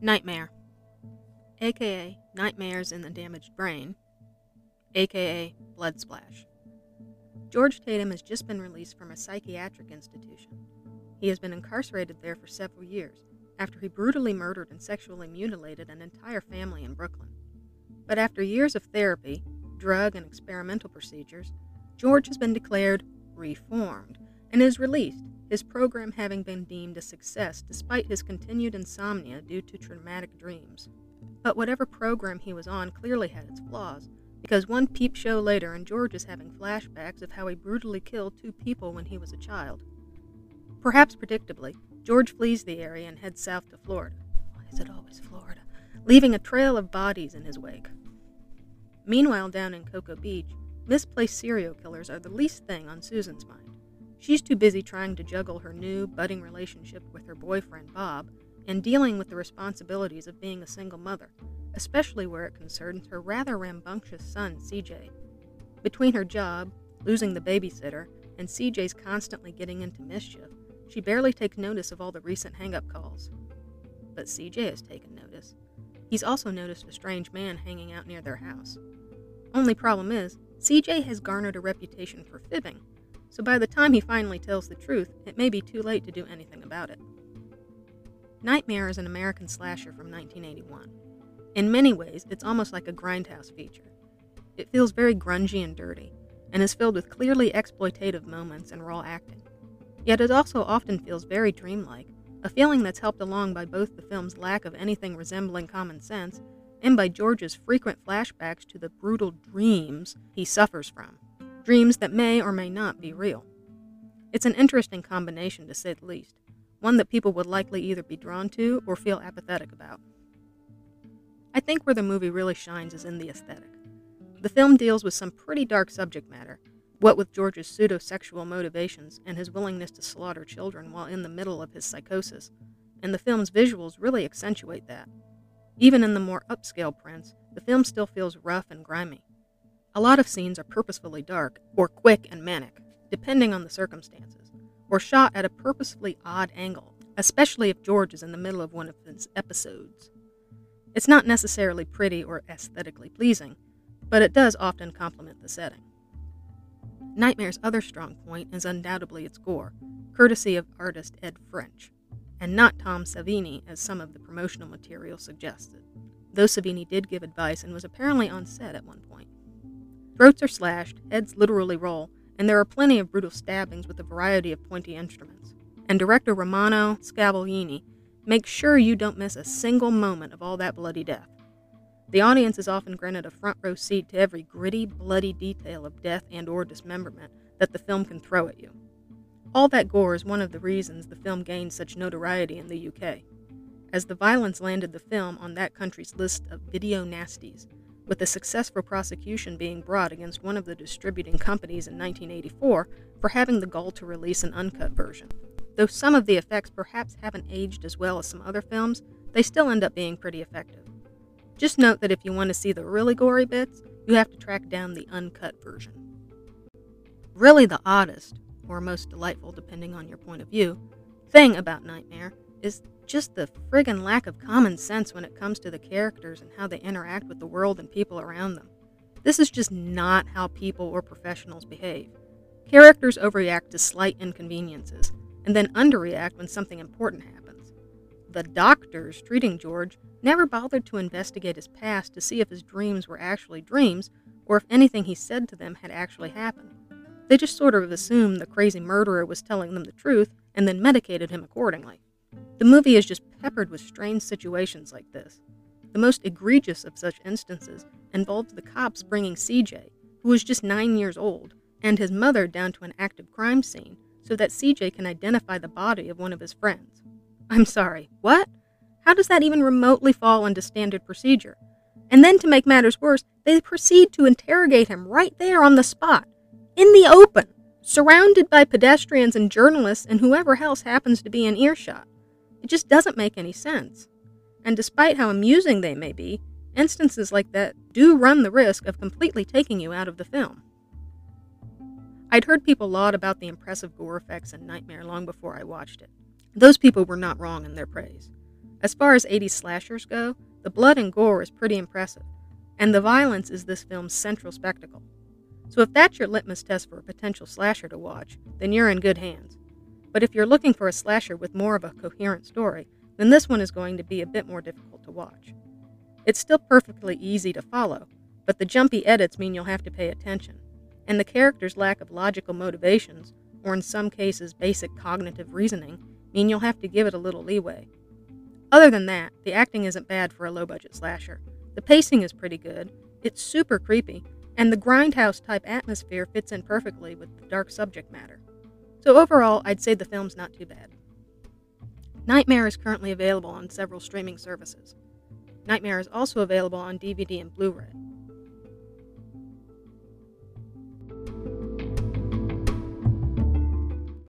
Nightmare, aka Nightmares in the Damaged Brain, aka Blood Splash. George Tatum has just been released from a psychiatric institution. He has been incarcerated there for several years after he brutally murdered and sexually mutilated an entire family in Brooklyn. But after years of therapy, drug, and experimental procedures, George has been declared reformed and is released, his program having been deemed a success despite his continued insomnia due to traumatic dreams. But whatever program he was on clearly had its flaws, because one peep show later and George is having flashbacks of how he brutally killed two people when he was a child. Perhaps predictably, George flees the area and heads south to Florida. Why is it always Florida? Leaving a trail of bodies in his wake. Meanwhile, down in Cocoa Beach, misplaced serial killers are the least thing on Susan's mind. She's too busy trying to juggle her new, budding relationship with her boyfriend, Bob, and dealing with the responsibilities of being a single mother, especially where it concerns her rather rambunctious son, CJ. Between her job, losing the babysitter, and CJ's constantly getting into mischief, she barely takes notice of all the recent hang up calls. But CJ has taken notice. He's also noticed a strange man hanging out near their house. Only problem is, CJ has garnered a reputation for fibbing, so by the time he finally tells the truth, it may be too late to do anything about it. Nightmare is an American slasher from 1981. In many ways, it's almost like a grindhouse feature. It feels very grungy and dirty, and is filled with clearly exploitative moments and raw acting. Yet it also often feels very dreamlike, a feeling that's helped along by both the film's lack of anything resembling common sense and by George's frequent flashbacks to the brutal dreams he suffers from dreams that may or may not be real. It's an interesting combination, to say the least, one that people would likely either be drawn to or feel apathetic about. I think where the movie really shines is in the aesthetic. The film deals with some pretty dark subject matter, what with George's pseudo sexual motivations and his willingness to slaughter children while in the middle of his psychosis, and the film's visuals really accentuate that. Even in the more upscale prints, the film still feels rough and grimy. A lot of scenes are purposefully dark, or quick and manic, depending on the circumstances, or shot at a purposefully odd angle, especially if George is in the middle of one of his episodes. It's not necessarily pretty or aesthetically pleasing, but it does often complement the setting. Nightmare's other strong point is undoubtedly its gore, courtesy of artist Ed French, and not Tom Savini as some of the promotional material suggested, though Savini did give advice and was apparently on set at one point. Throats are slashed, heads literally roll, and there are plenty of brutal stabbings with a variety of pointy instruments. And director Romano Scavolini makes sure you don't miss a single moment of all that bloody death. The audience is often granted a front row seat to every gritty, bloody detail of death and or dismemberment that the film can throw at you. All that gore is one of the reasons the film gained such notoriety in the UK, as the violence landed the film on that country's list of video nasties, with a successful prosecution being brought against one of the distributing companies in 1984 for having the gall to release an uncut version. Though some of the effects perhaps haven't aged as well as some other films, they still end up being pretty effective. Just note that if you want to see the really gory bits, you have to track down the uncut version. Really, the oddest, or most delightful depending on your point of view, thing about Nightmare is just the friggin' lack of common sense when it comes to the characters and how they interact with the world and people around them. This is just not how people or professionals behave. Characters overreact to slight inconveniences and then underreact when something important happens. The doctors treating George never bothered to investigate his past to see if his dreams were actually dreams or if anything he said to them had actually happened. They just sort of assumed the crazy murderer was telling them the truth and then medicated him accordingly. The movie is just peppered with strange situations like this. The most egregious of such instances involves the cops bringing CJ, who is just nine years old, and his mother down to an active crime scene so that CJ can identify the body of one of his friends. I'm sorry, what? How does that even remotely fall into standard procedure? And then to make matters worse, they proceed to interrogate him right there on the spot, in the open, surrounded by pedestrians and journalists and whoever else happens to be in earshot. It just doesn't make any sense. And despite how amusing they may be, instances like that do run the risk of completely taking you out of the film. I'd heard people laud about the impressive gore effects in Nightmare long before I watched it. Those people were not wrong in their praise. As far as 80s slashers go, the blood and gore is pretty impressive, and the violence is this film's central spectacle. So if that's your litmus test for a potential slasher to watch, then you're in good hands. But if you're looking for a slasher with more of a coherent story, then this one is going to be a bit more difficult to watch. It's still perfectly easy to follow, but the jumpy edits mean you'll have to pay attention, and the characters' lack of logical motivations, or in some cases basic cognitive reasoning, mean you'll have to give it a little leeway. Other than that, the acting isn't bad for a low budget slasher. The pacing is pretty good, it's super creepy, and the grindhouse type atmosphere fits in perfectly with the dark subject matter. So overall, I'd say the film's not too bad. Nightmare is currently available on several streaming services. Nightmare is also available on DVD and Blu ray.